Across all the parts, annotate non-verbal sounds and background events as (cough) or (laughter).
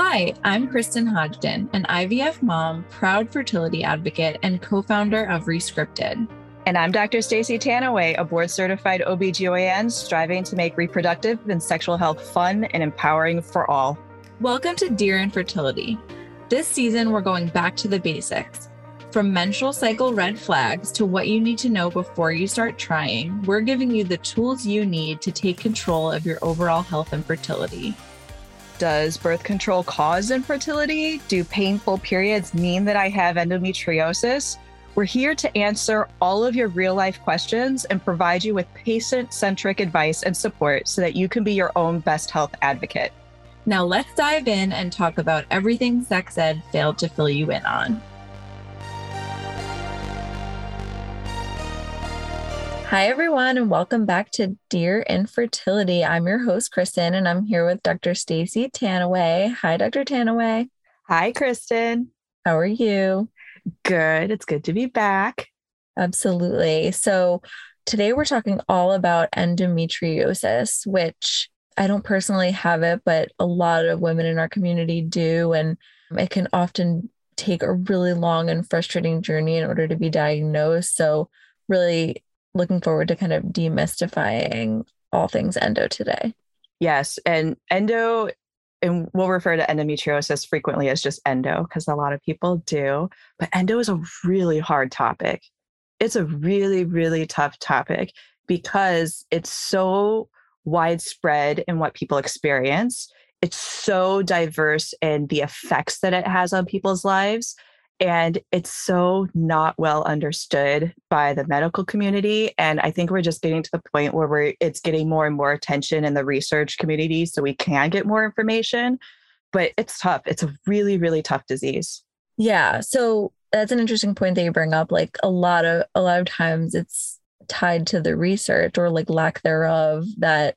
Hi, I'm Kristyn Hodgdon, an IVF mom, proud fertility advocate, and co founder of Rescripted. And I'm Dr. Staci Tanouye, a board certified OBGYN striving to make reproductive and sexual health fun and empowering for all. Welcome to Dear Infertility. This season, we're going back to the basics. From menstrual cycle red flags to what you need to know before you start trying, we're giving you the tools you need to take control of your overall health and fertility. Does birth control cause infertility? Do painful periods mean that I have endometriosis? We're here to answer all of your real life questions and provide you with patient centric advice and support so that you can be your own best health advocate. Now, let's dive in and talk about everything sex ed failed to fill you in on. Hi, everyone, and welcome back to Dear Infertility. I'm your host, Kristyn, and I'm here with Dr. Staci Tanouye. Hi, Dr. Tanouye. Hi, Kristyn. How are you? Good. It's good to be back. Absolutely. So, today we're talking all about endometriosis, which I don't personally have it, but a lot of women in our community do. And it can often take a really long and frustrating journey in order to be diagnosed. So, really looking forward to kind of demystifying all things endo today. Yes. And endo, and we'll refer to endometriosis frequently as just endo because a lot of people do. But endo is a really hard topic. It's a really, really tough topic because it's so widespread in what people experience. It's so diverse in the effects that it has on people's lives and it's so not well understood by the medical community and i think we're just getting to the point where we're it's getting more and more attention in the research community so we can get more information but it's tough. It's a really really tough disease. Yeah so that's an interesting point that you bring up like a lot of a lot of times it's tied to the research or like lack thereof that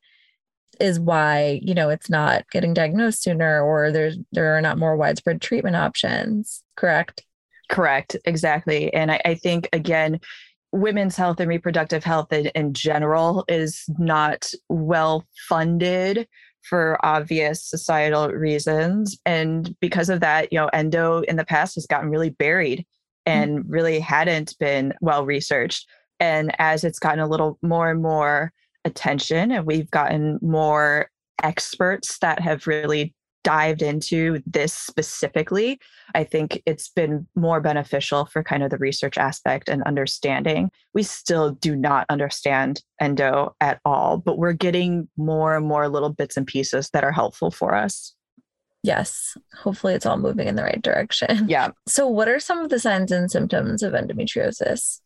is why you know it's not getting diagnosed sooner or there's there are not more widespread treatment options correct Correct, exactly. And I, I think, again, women's health and reproductive health in, in general is not well funded for obvious societal reasons. And because of that, you know, endo in the past has gotten really buried mm-hmm. and mm-hmm. really hadn't been well researched. And as it's gotten a little more and more attention, and we've gotten more experts that have really dived into this specifically, I think it's been more beneficial for kind of the research aspect and understanding. We still do not understand endo at all, but we're getting more and more little bits and pieces that are helpful for us. Yes, hopefully it's all moving in the right direction. Yeah. (laughs) So, what are some of the signs and symptoms of endometriosis?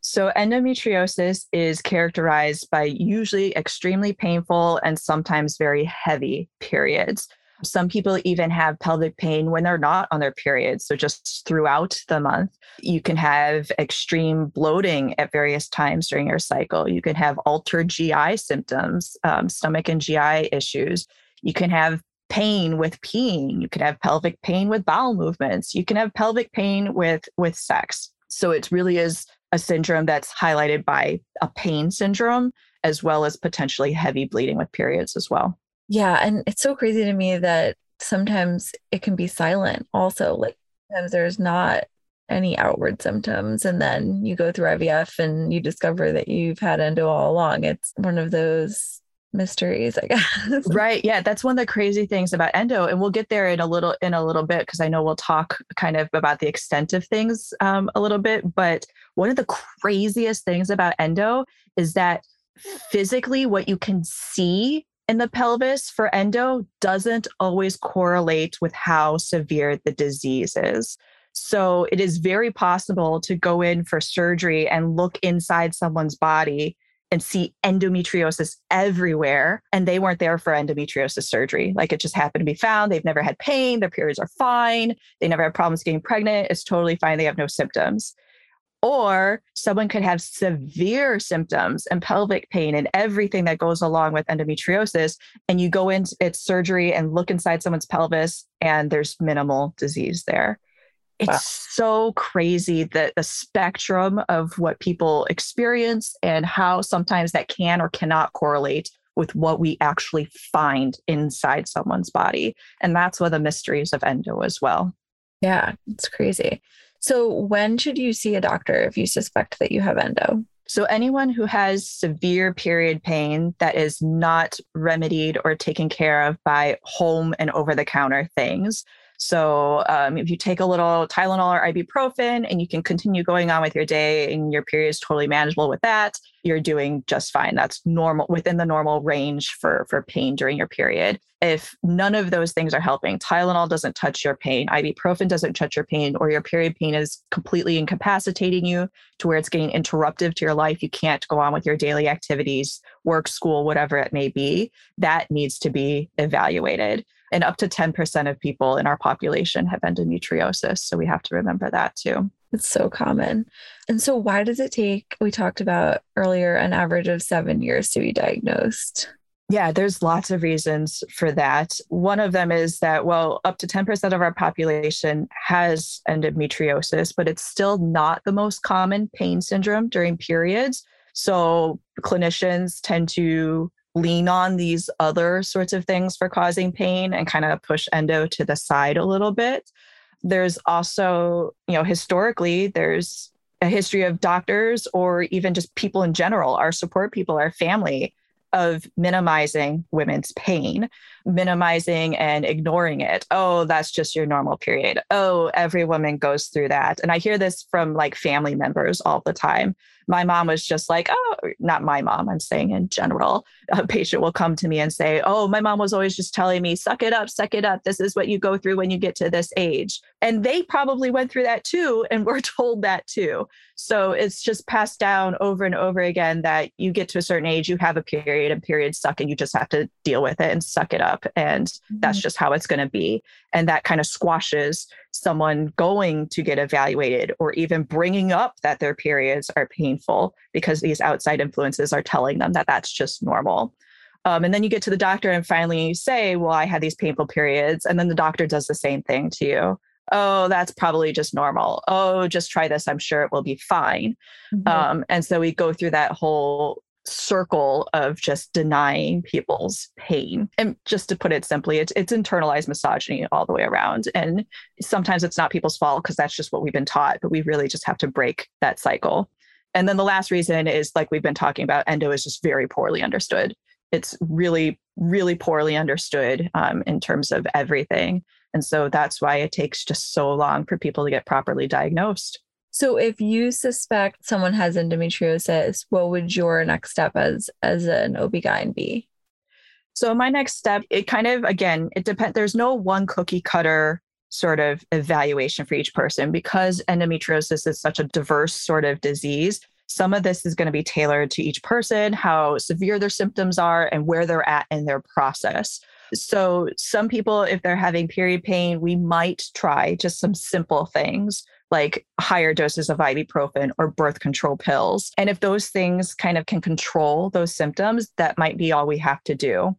So, endometriosis is characterized by usually extremely painful and sometimes very heavy periods. Some people even have pelvic pain when they're not on their periods. So, just throughout the month, you can have extreme bloating at various times during your cycle. You can have altered GI symptoms, um, stomach and GI issues. You can have pain with peeing. You can have pelvic pain with bowel movements. You can have pelvic pain with, with sex. So, it really is a syndrome that's highlighted by a pain syndrome as well as potentially heavy bleeding with periods as well. Yeah. And it's so crazy to me that sometimes it can be silent also. Like sometimes there's not any outward symptoms. And then you go through IVF and you discover that you've had endo all along. It's one of those mysteries, I (laughs) guess. Right. Yeah. That's one of the crazy things about endo. And we'll get there in a little in a little bit because I know we'll talk kind of about the extent of things um, a little bit. But one of the craziest things about endo is that physically what you can see in the pelvis for endo doesn't always correlate with how severe the disease is. So it is very possible to go in for surgery and look inside someone's body and see endometriosis everywhere. And they weren't there for endometriosis surgery. Like it just happened to be found. They've never had pain. Their periods are fine. They never had problems getting pregnant. It's totally fine. They have no symptoms. Or someone could have severe symptoms and pelvic pain and everything that goes along with endometriosis. And you go into its surgery and look inside someone's pelvis, and there's minimal disease there. It's wow. so crazy that the spectrum of what people experience and how sometimes that can or cannot correlate with what we actually find inside someone's body. And that's one of the mysteries of endo as well. Yeah, it's crazy. So, when should you see a doctor if you suspect that you have endo? So, anyone who has severe period pain that is not remedied or taken care of by home and over the counter things, so um, if you take a little Tylenol or ibuprofen and you can continue going on with your day and your period is totally manageable with that, you're doing just fine. That's normal within the normal range for, for pain during your period. If none of those things are helping, Tylenol doesn't touch your pain, ibuprofen doesn't touch your pain, or your period pain is completely incapacitating you to where it's getting interruptive to your life, you can't go on with your daily activities, work, school, whatever it may be, that needs to be evaluated. And up to 10% of people in our population have endometriosis. So we have to remember that too. It's so common. And so, why does it take, we talked about earlier, an average of seven years to be diagnosed? Yeah, there's lots of reasons for that. One of them is that, well, up to 10% of our population has endometriosis, but it's still not the most common pain syndrome during periods. So clinicians tend to lean on these other sorts of things for causing pain and kind of push endo to the side a little bit. There's also, you know, historically, there's a history of doctors or even just people in general, our support people, our family, of minimizing women's pain, minimizing and ignoring it. Oh, that's just your normal period. Oh, every woman goes through that. And I hear this from like family members all the time my mom was just like, oh, not my mom, I'm saying in general, a patient will come to me and say, oh, my mom was always just telling me, suck it up, suck it up. This is what you go through when you get to this age. And they probably went through that too and (laughs) were told that too. So it's just passed down over and over again that you get to a certain age, you have a period and periods suck and you just have to deal with it and suck it up. And mm-hmm. that's just how it's going to be. And that kind of squashes someone going to get evaluated or even bringing up that their periods are painful because these outside influences are telling them that that's just normal. Um, and then you get to the doctor and finally you say, Well, I had these painful periods. And then the doctor does the same thing to you. Oh, that's probably just normal. Oh, just try this. I'm sure it will be fine. Mm-hmm. Um, and so we go through that whole circle of just denying people's pain. And just to put it simply, it's it's internalized misogyny all the way around. And sometimes it's not people's fault because that's just what we've been taught, but we really just have to break that cycle. And then the last reason is like we've been talking about, endo is just very poorly understood. It's really, really poorly understood um, in terms of everything. And so that's why it takes just so long for people to get properly diagnosed. So if you suspect someone has endometriosis, what would your next step as as an OB-GYN be? So my next step, it kind of again, it depends there's no one cookie cutter sort of evaluation for each person because endometriosis is such a diverse sort of disease. Some of this is going to be tailored to each person, how severe their symptoms are and where they're at in their process. So, some people, if they're having period pain, we might try just some simple things like higher doses of ibuprofen or birth control pills. And if those things kind of can control those symptoms, that might be all we have to do.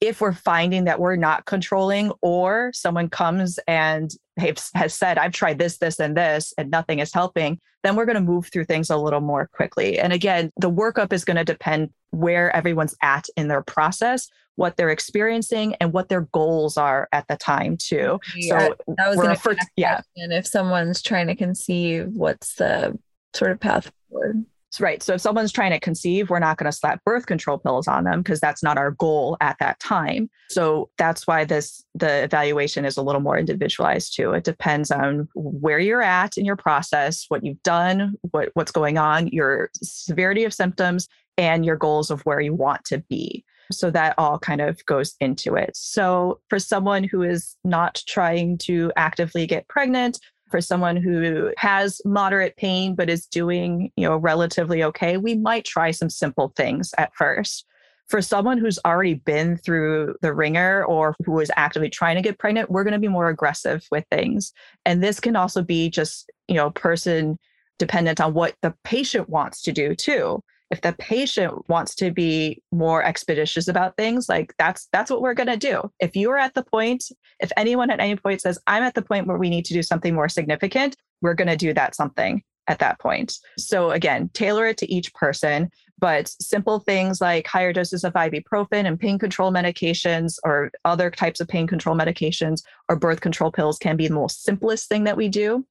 If we're finding that we're not controlling, or someone comes and has said, I've tried this, this, and this, and nothing is helping, then we're going to move through things a little more quickly. And again, the workup is going to depend where everyone's at in their process what they're experiencing and what their goals are at the time too. Yeah, so that was going to yeah. And if someone's trying to conceive, what's the sort of path forward? Right. So if someone's trying to conceive, we're not going to slap birth control pills on them because that's not our goal at that time. So that's why this the evaluation is a little more individualized too. It depends on where you're at in your process, what you've done, what what's going on, your severity of symptoms, and your goals of where you want to be. So that all kind of goes into it. So for someone who is not trying to actively get pregnant, for someone who has moderate pain but is doing, you know, relatively okay, we might try some simple things at first. For someone who's already been through the ringer or who is actively trying to get pregnant, we're going to be more aggressive with things. And this can also be just, you know, person dependent on what the patient wants to do too if the patient wants to be more expeditious about things like that's that's what we're going to do if you're at the point if anyone at any point says i'm at the point where we need to do something more significant we're going to do that something at that point so again tailor it to each person But simple things like higher doses of ibuprofen and pain control medications or other types of pain control medications or birth control pills can be the most simplest thing that we do.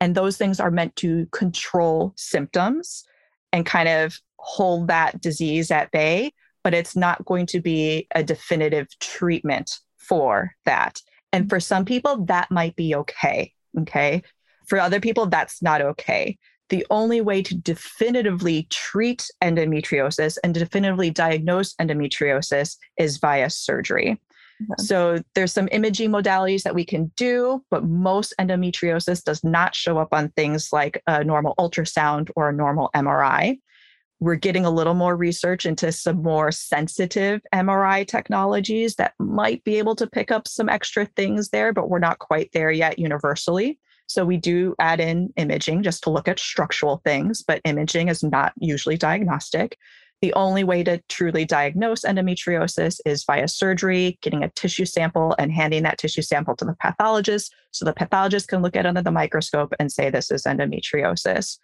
And those things are meant to control symptoms and kind of hold that disease at bay, but it's not going to be a definitive treatment for that. And for some people, that might be okay. Okay. For other people, that's not okay. The only way to definitively treat endometriosis and definitively diagnose endometriosis is via surgery. Okay. So there's some imaging modalities that we can do, but most endometriosis does not show up on things like a normal ultrasound or a normal MRI. We're getting a little more research into some more sensitive MRI technologies that might be able to pick up some extra things there, but we're not quite there yet universally. So we do add in imaging just to look at structural things, but imaging is not usually diagnostic. The only way to truly diagnose endometriosis is via surgery, getting a tissue sample and handing that tissue sample to the pathologist so the pathologist can look at it under the microscope and say this is endometriosis.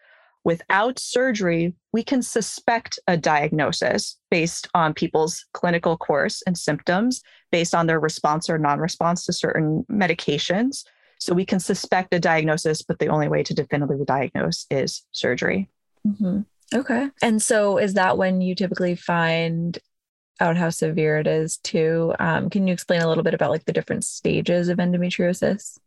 Without surgery, we can suspect a diagnosis based on people's clinical course and symptoms, based on their response or non response to certain medications. So we can suspect a diagnosis, but the only way to definitively diagnose is surgery. Mm-hmm. Okay. And so is that when you typically find out how severe it is too? Um, can you explain a little bit about like the different stages of endometriosis?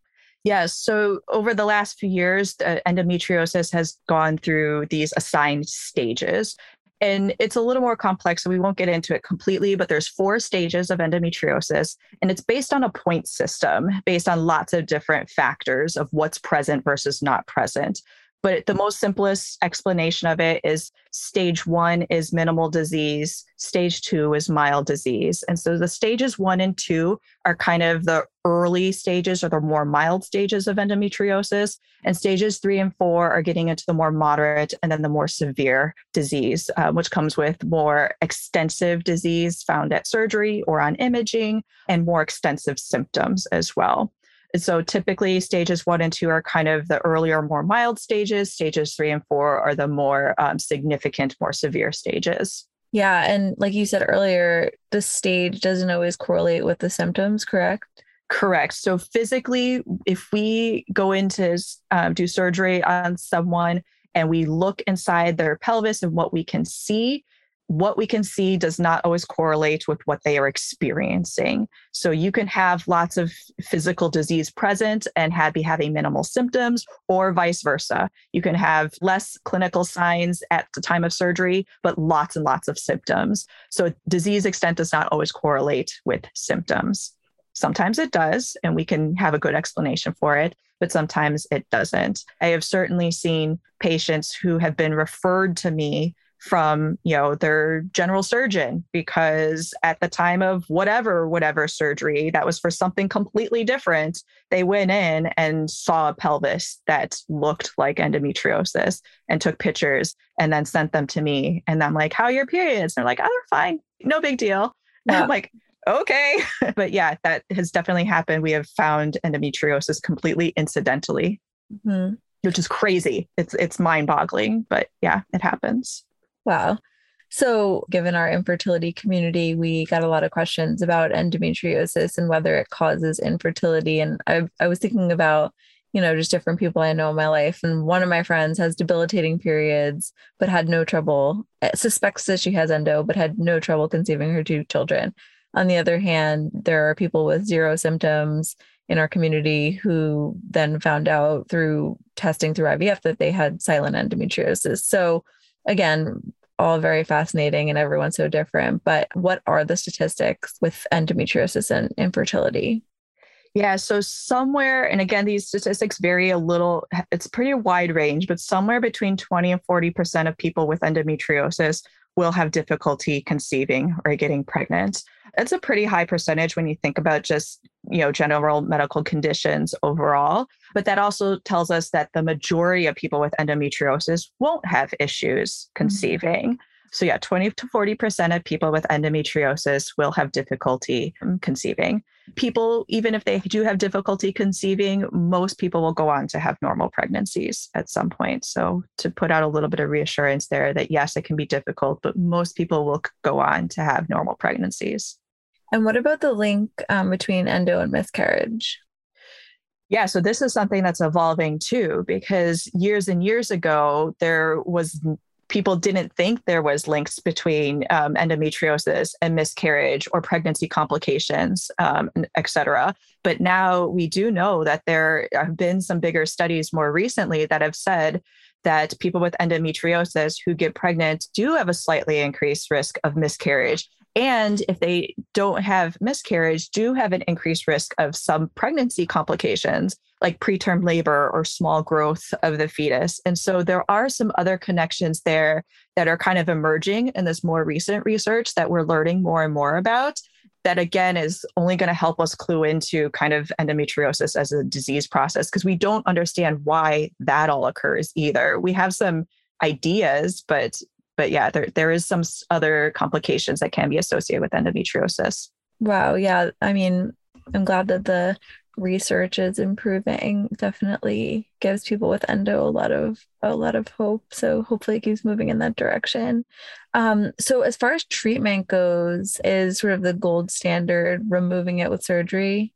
Yes. So over the last few years, uh, endometriosis has gone through these assigned stages. And it's a little more complex, so we won't get into it completely, but there's four stages of endometriosis, and it's based on a point system, based on lots of different factors of what's present versus not present. But the most simplest explanation of it is stage one is minimal disease, stage two is mild disease. And so the stages one and two are kind of the early stages or the more mild stages of endometriosis. And stages three and four are getting into the more moderate and then the more severe disease, uh, which comes with more extensive disease found at surgery or on imaging and more extensive symptoms as well. So typically, stages one and two are kind of the earlier, more mild stages. Stages three and four are the more um, significant, more severe stages. Yeah. And like you said earlier, the stage doesn't always correlate with the symptoms, correct? Correct. So physically, if we go into um, do surgery on someone and we look inside their pelvis and what we can see, what we can see does not always correlate with what they are experiencing. So you can have lots of physical disease present and have, be having minimal symptoms, or vice versa. You can have less clinical signs at the time of surgery, but lots and lots of symptoms. So disease extent does not always correlate with symptoms. Sometimes it does, and we can have a good explanation for it, but sometimes it doesn't. I have certainly seen patients who have been referred to me from you know their general surgeon because at the time of whatever whatever surgery that was for something completely different they went in and saw a pelvis that looked like endometriosis and took pictures and then sent them to me. And i'm like how are your periods? And they're like oh they're fine. No big deal. Yeah. i'm like okay. (laughs) But yeah that has definitely happened. We have found endometriosis completely incidentally. Mm-hmm. which is crazy. It's it's mind boggling but yeah it happens Wow. So, given our infertility community, we got a lot of questions about endometriosis and whether it causes infertility. And I, I was thinking about, you know, just different people I know in my life. And one of my friends has debilitating periods, but had no trouble, eh, suspects that she has endo, but had no trouble conceiving her two children. On the other hand, there are people with zero symptoms in our community who then found out through testing through IVF that they had silent endometriosis. So, again, all very fascinating and everyone's so different. But what are the statistics with endometriosis and infertility? Yeah, so somewhere, and again, these statistics vary a little, it's pretty wide range, but somewhere between 20 and 40% of people with endometriosis will have difficulty conceiving or getting pregnant. That's a pretty high percentage when you think about just, you know, general medical conditions overall. But that also tells us that the majority of people with endometriosis won't have issues mm-hmm. conceiving. So, yeah, 20 to 40% of people with endometriosis will have difficulty conceiving. People, even if they do have difficulty conceiving, most people will go on to have normal pregnancies at some point. So, to put out a little bit of reassurance there that yes, it can be difficult, but most people will go on to have normal pregnancies. And what about the link um, between endo and miscarriage? Yeah, so this is something that's evolving too, because years and years ago, there was people didn't think there was links between um, endometriosis and miscarriage or pregnancy complications, um, et cetera. But now we do know that there have been some bigger studies more recently that have said that people with endometriosis who get pregnant do have a slightly increased risk of miscarriage and if they don't have miscarriage do have an increased risk of some pregnancy complications like preterm labor or small growth of the fetus and so there are some other connections there that are kind of emerging in this more recent research that we're learning more and more about that again is only going to help us clue into kind of endometriosis as a disease process because we don't understand why that all occurs either we have some ideas but but yeah, there there is some other complications that can be associated with endometriosis. Wow. Yeah. I mean, I'm glad that the research is improving. Definitely gives people with endo a lot of a lot of hope. So hopefully it keeps moving in that direction. Um, so as far as treatment goes, is sort of the gold standard removing it with surgery?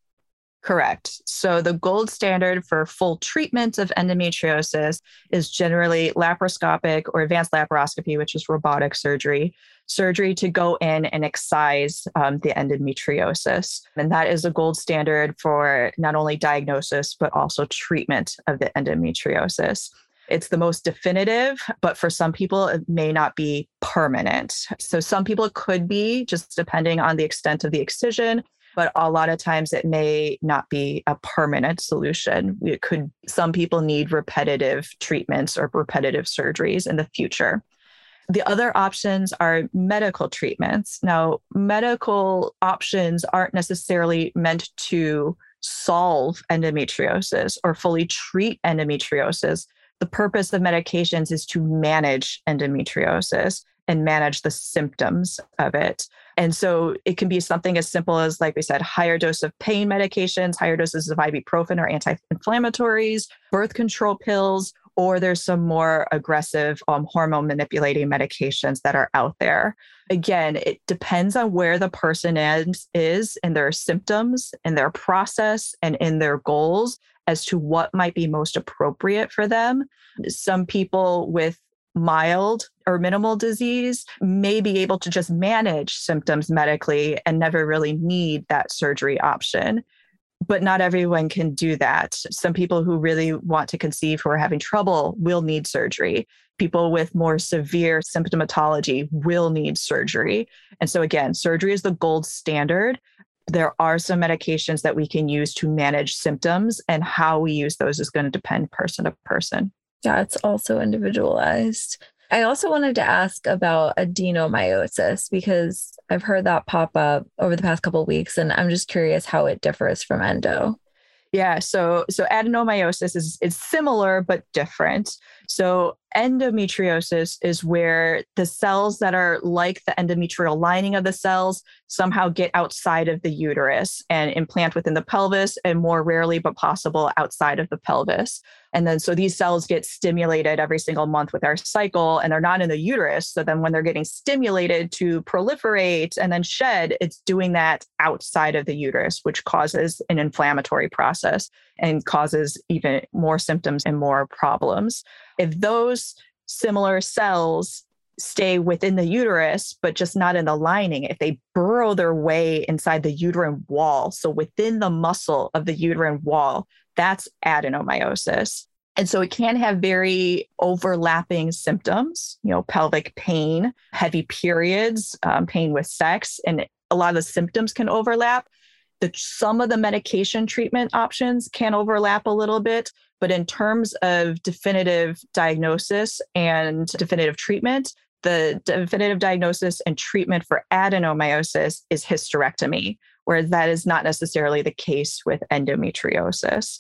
Correct. So the gold standard for full treatment of endometriosis is generally laparoscopic or advanced laparoscopy, which is robotic surgery, surgery to go in and excise um, the endometriosis. And that is a gold standard for not only diagnosis, but also treatment of the endometriosis. It's the most definitive, but for some people, it may not be permanent. So, some people could be just depending on the extent of the excision but a lot of times it may not be a permanent solution. It could, some people need repetitive treatments or repetitive surgeries in the future. The other options are medical treatments. Now, medical options aren't necessarily meant to solve endometriosis or fully treat endometriosis. The purpose of medications is to manage endometriosis and manage the symptoms of it. And so it can be something as simple as, like we said, higher dose of pain medications, higher doses of ibuprofen or anti inflammatories, birth control pills, or there's some more aggressive um, hormone manipulating medications that are out there. Again, it depends on where the person is, is in their symptoms, in their process, and in their goals as to what might be most appropriate for them. Some people with mild or minimal disease may be able to just manage symptoms medically and never really need that surgery option. But not everyone can do that. Some people who really want to conceive who are having trouble will need surgery. People with more severe symptomatology will need surgery. And so, again, surgery is the gold standard. There are some medications that we can use to manage symptoms, and how we use those is going to depend person to person. Yeah, it's also individualized. I also wanted to ask about adenomyosis because I've heard that pop up over the past couple weeks, and I'm just curious how it differs from endo. Yeah, so so adenomyosis is is similar but different. So endometriosis is where the cells that are like the endometrial lining of the cells somehow get outside of the uterus and implant within the pelvis and more rarely but possible outside of the pelvis. And then so these cells get stimulated every single month with our cycle and they're not in the uterus. So then when they're getting stimulated to proliferate and then shed, it's doing that outside of the uterus, which causes an inflammatory process and causes even more symptoms and more problems. If those similar cells stay within the uterus, but just not in the lining, if they burrow their way inside the uterine wall, so within the muscle of the uterine wall, that's adenomyosis. And so it can have very overlapping symptoms, you know, pelvic pain, heavy periods, um, pain with sex, and a lot of the symptoms can overlap. The, some of the medication treatment options can overlap a little bit, but in terms of definitive diagnosis and definitive treatment, the definitive diagnosis and treatment for adenomyosis is hysterectomy, whereas that is not necessarily the case with endometriosis.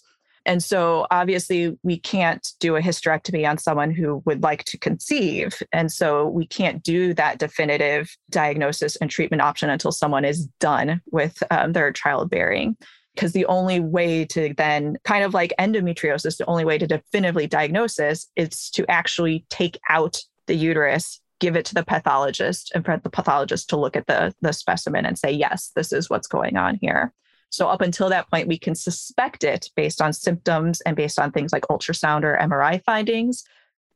And so obviously we can't do a hysterectomy on someone who would like to conceive. And so we can't do that definitive diagnosis and treatment option until someone is done with um, their childbearing. Because the only way to then, kind of like endometriosis, the only way to definitively diagnose this is to actually take out the uterus give it to the pathologist and for the pathologist to look at the, the specimen and say, yes, this is what's going on here. So, up until that point, we can suspect it based on symptoms and based on things like ultrasound or MRI findings.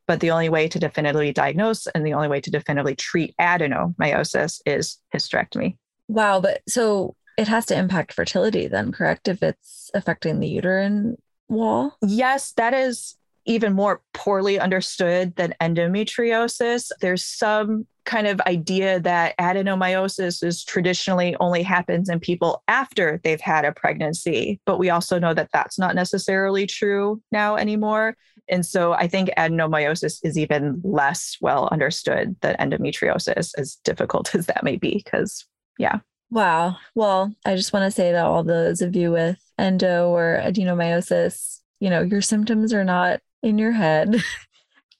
But the only way to definitively diagnose and the only way to definitively treat adenomyosis is hysterectomy. Wow. But so it has to impact fertility then, correct? If it's affecting the uterine wall? Yes, that is even more poorly understood than endometriosis. There's some kind of idea that adenomyosis is traditionally only happens in people after they've had a pregnancy, but we also know that that's not necessarily true now anymore. And so I think adenomyosis is even less well understood than endometriosis, as difficult (laughs) as that may be, because yeah. Wow. Well, I just want to say that all those of you with endo or adenomyosis, you know, your symptoms are not in your head. (laughs)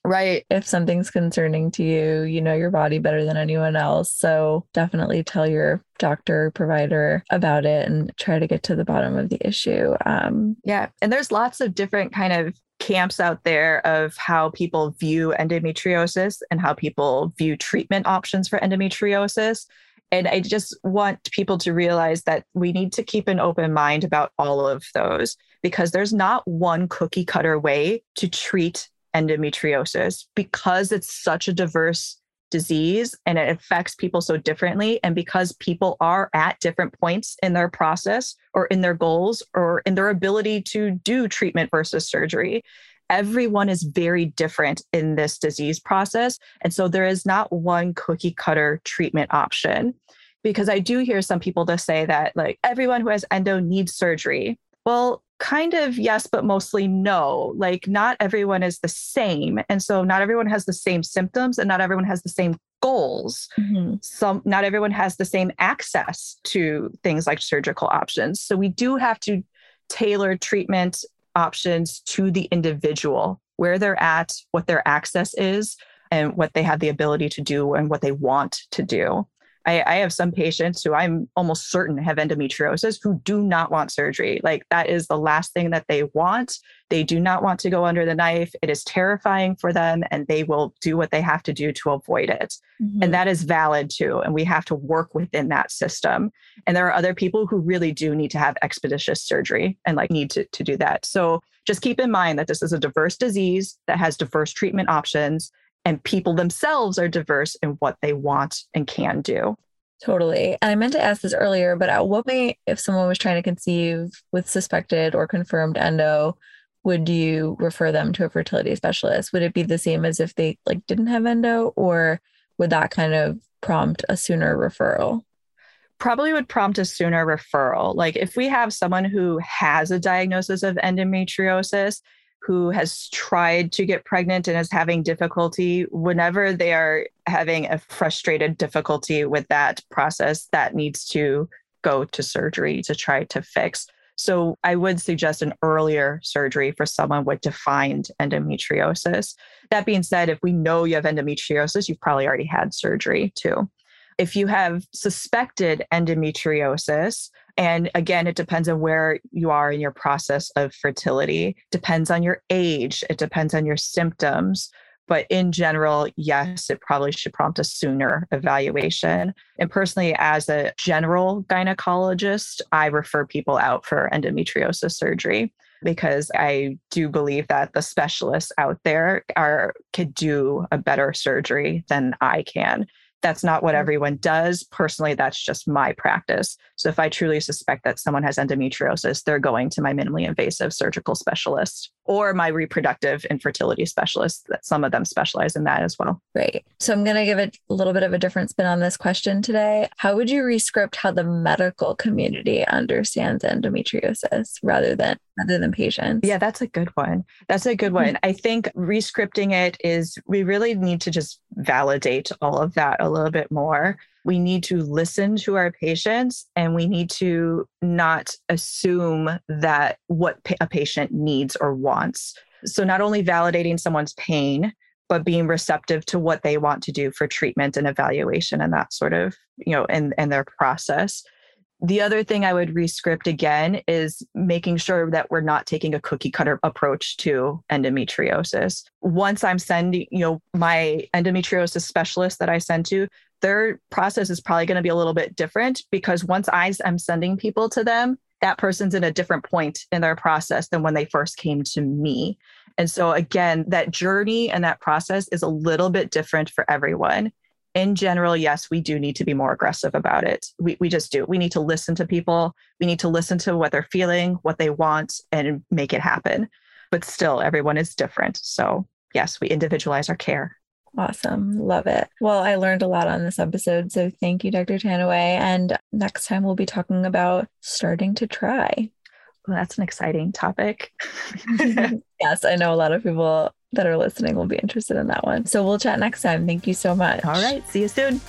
Right. If something's concerning to you, you know your body better than anyone else. So definitely tell your doctor, provider about it and try to get to the bottom of the issue. Um, yeah. And there's lots of different kind of camps out there of how people view endometriosis and how people view treatment options for endometriosis. And I just want people to realize that we need to keep an open mind about all of those because there's not one cookie cutter way to treat endometriosis because it's such a diverse disease and it affects people so differently. And because people are at different points in their process or in their goals or in their ability to do treatment versus surgery, everyone is very different in this disease process. And so there is not one cookie cutter treatment option. Because I do hear some people to say that like everyone who has endo needs surgery. Well, kind of yes, but mostly no. Like, not everyone is the same. And so, not everyone has the same symptoms and not everyone has the same goals. Mm-hmm. Some, not everyone has the same access to things like surgical options. So, we do have to tailor treatment options to the individual, where they're at, what their access is, and what they have the ability to do and what they want to do. I, I, have some patients who I'm almost certain have endometriosis who do not want surgery. Like that is the last thing that they want. They do not want to go under the knife. It is terrifying for them and they will do what they have to do to avoid it. Mm-hmm. And that is valid too. And we have to work within that system. And there are other people who really do need to have expeditious surgery and like need to, to do that. So just keep in mind that this is a diverse disease that has diverse treatment options and people themselves are diverse in what they want and can do. Totally. And I meant to ask this earlier, but at what point, if someone was trying to conceive with suspected or confirmed endo, would you refer them to a fertility specialist? Would it be the same as if they like didn't have endo, or would that kind of prompt a sooner referral? Probably would prompt a sooner referral. Like if we have someone who has a diagnosis of endometriosis, who has tried to get pregnant and is having difficulty, whenever they are having a frustrated difficulty with that process, that needs to go to surgery to try to fix. So I would suggest an earlier surgery for someone with defined endometriosis. That being said, if we know you have endometriosis, you've probably already had surgery too. If you have suspected endometriosis, and again, it depends on where you are in your process of fertility, depends on your age, it depends on your symptoms. But in general, yes, it probably should prompt a sooner evaluation. And personally, as a general gynecologist, I refer people out for endometriosis surgery because I do believe that the specialists out there are could do a better surgery than I can. That's not what everyone does. Personally, that's just my practice. So if I truly suspect that someone has endometriosis, they're going to my minimally invasive surgical specialist or my reproductive infertility specialist that some of them specialize in that as well. Great. So I'm going to give it a little bit of a different spin on this question today. How would you rescript how the medical community understands endometriosis rather than rather than patients? Yeah, that's a good one. That's a good mm-hmm. one. I think rescripting it is we really need to just validate all of that a little bit more we need to listen to our patients and we need to not assume that what a patient needs or wants. So, not only validating someone's pain, but being receptive to what they want to do for treatment and evaluation and that sort of, you know, and, and their process. The other thing I would rescript again is making sure that we're not taking a cookie cutter approach to endometriosis. Once I'm sending, you know, my endometriosis specialist that I send to, their process is probably going to be a little bit different because once I am sending people to them, that person's in a different point in their process than when they first came to me. And so, again, that journey and that process is a little bit different for everyone. In general, yes, we do need to be more aggressive about it. We, we just do. We need to listen to people. We need to listen to what they're feeling, what they want, and make it happen. But still, everyone is different. So, yes, we individualize our care. Awesome. Love it. Well, I learned a lot on this episode. So thank you, Dr. Tanouye. And next time we'll be talking about starting to try. Well, that's an exciting topic. (laughs) yes, I know a lot of people that are listening will be interested in that one. So we'll chat next time. Thank you so much. All right. See you soon.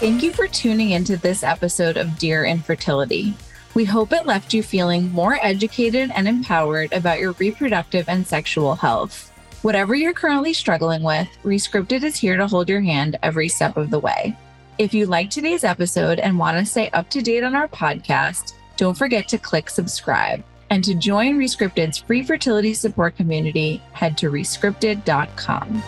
Thank you for tuning into this episode of Dear Infertility. We hope it left you feeling more educated and empowered about your reproductive and sexual health. Whatever you're currently struggling with, Rescripted is here to hold your hand every step of the way. If you liked today's episode and want to stay up to date on our podcast, don't forget to click subscribe. And to join Rescripted's free fertility support community, head to rescripted.com.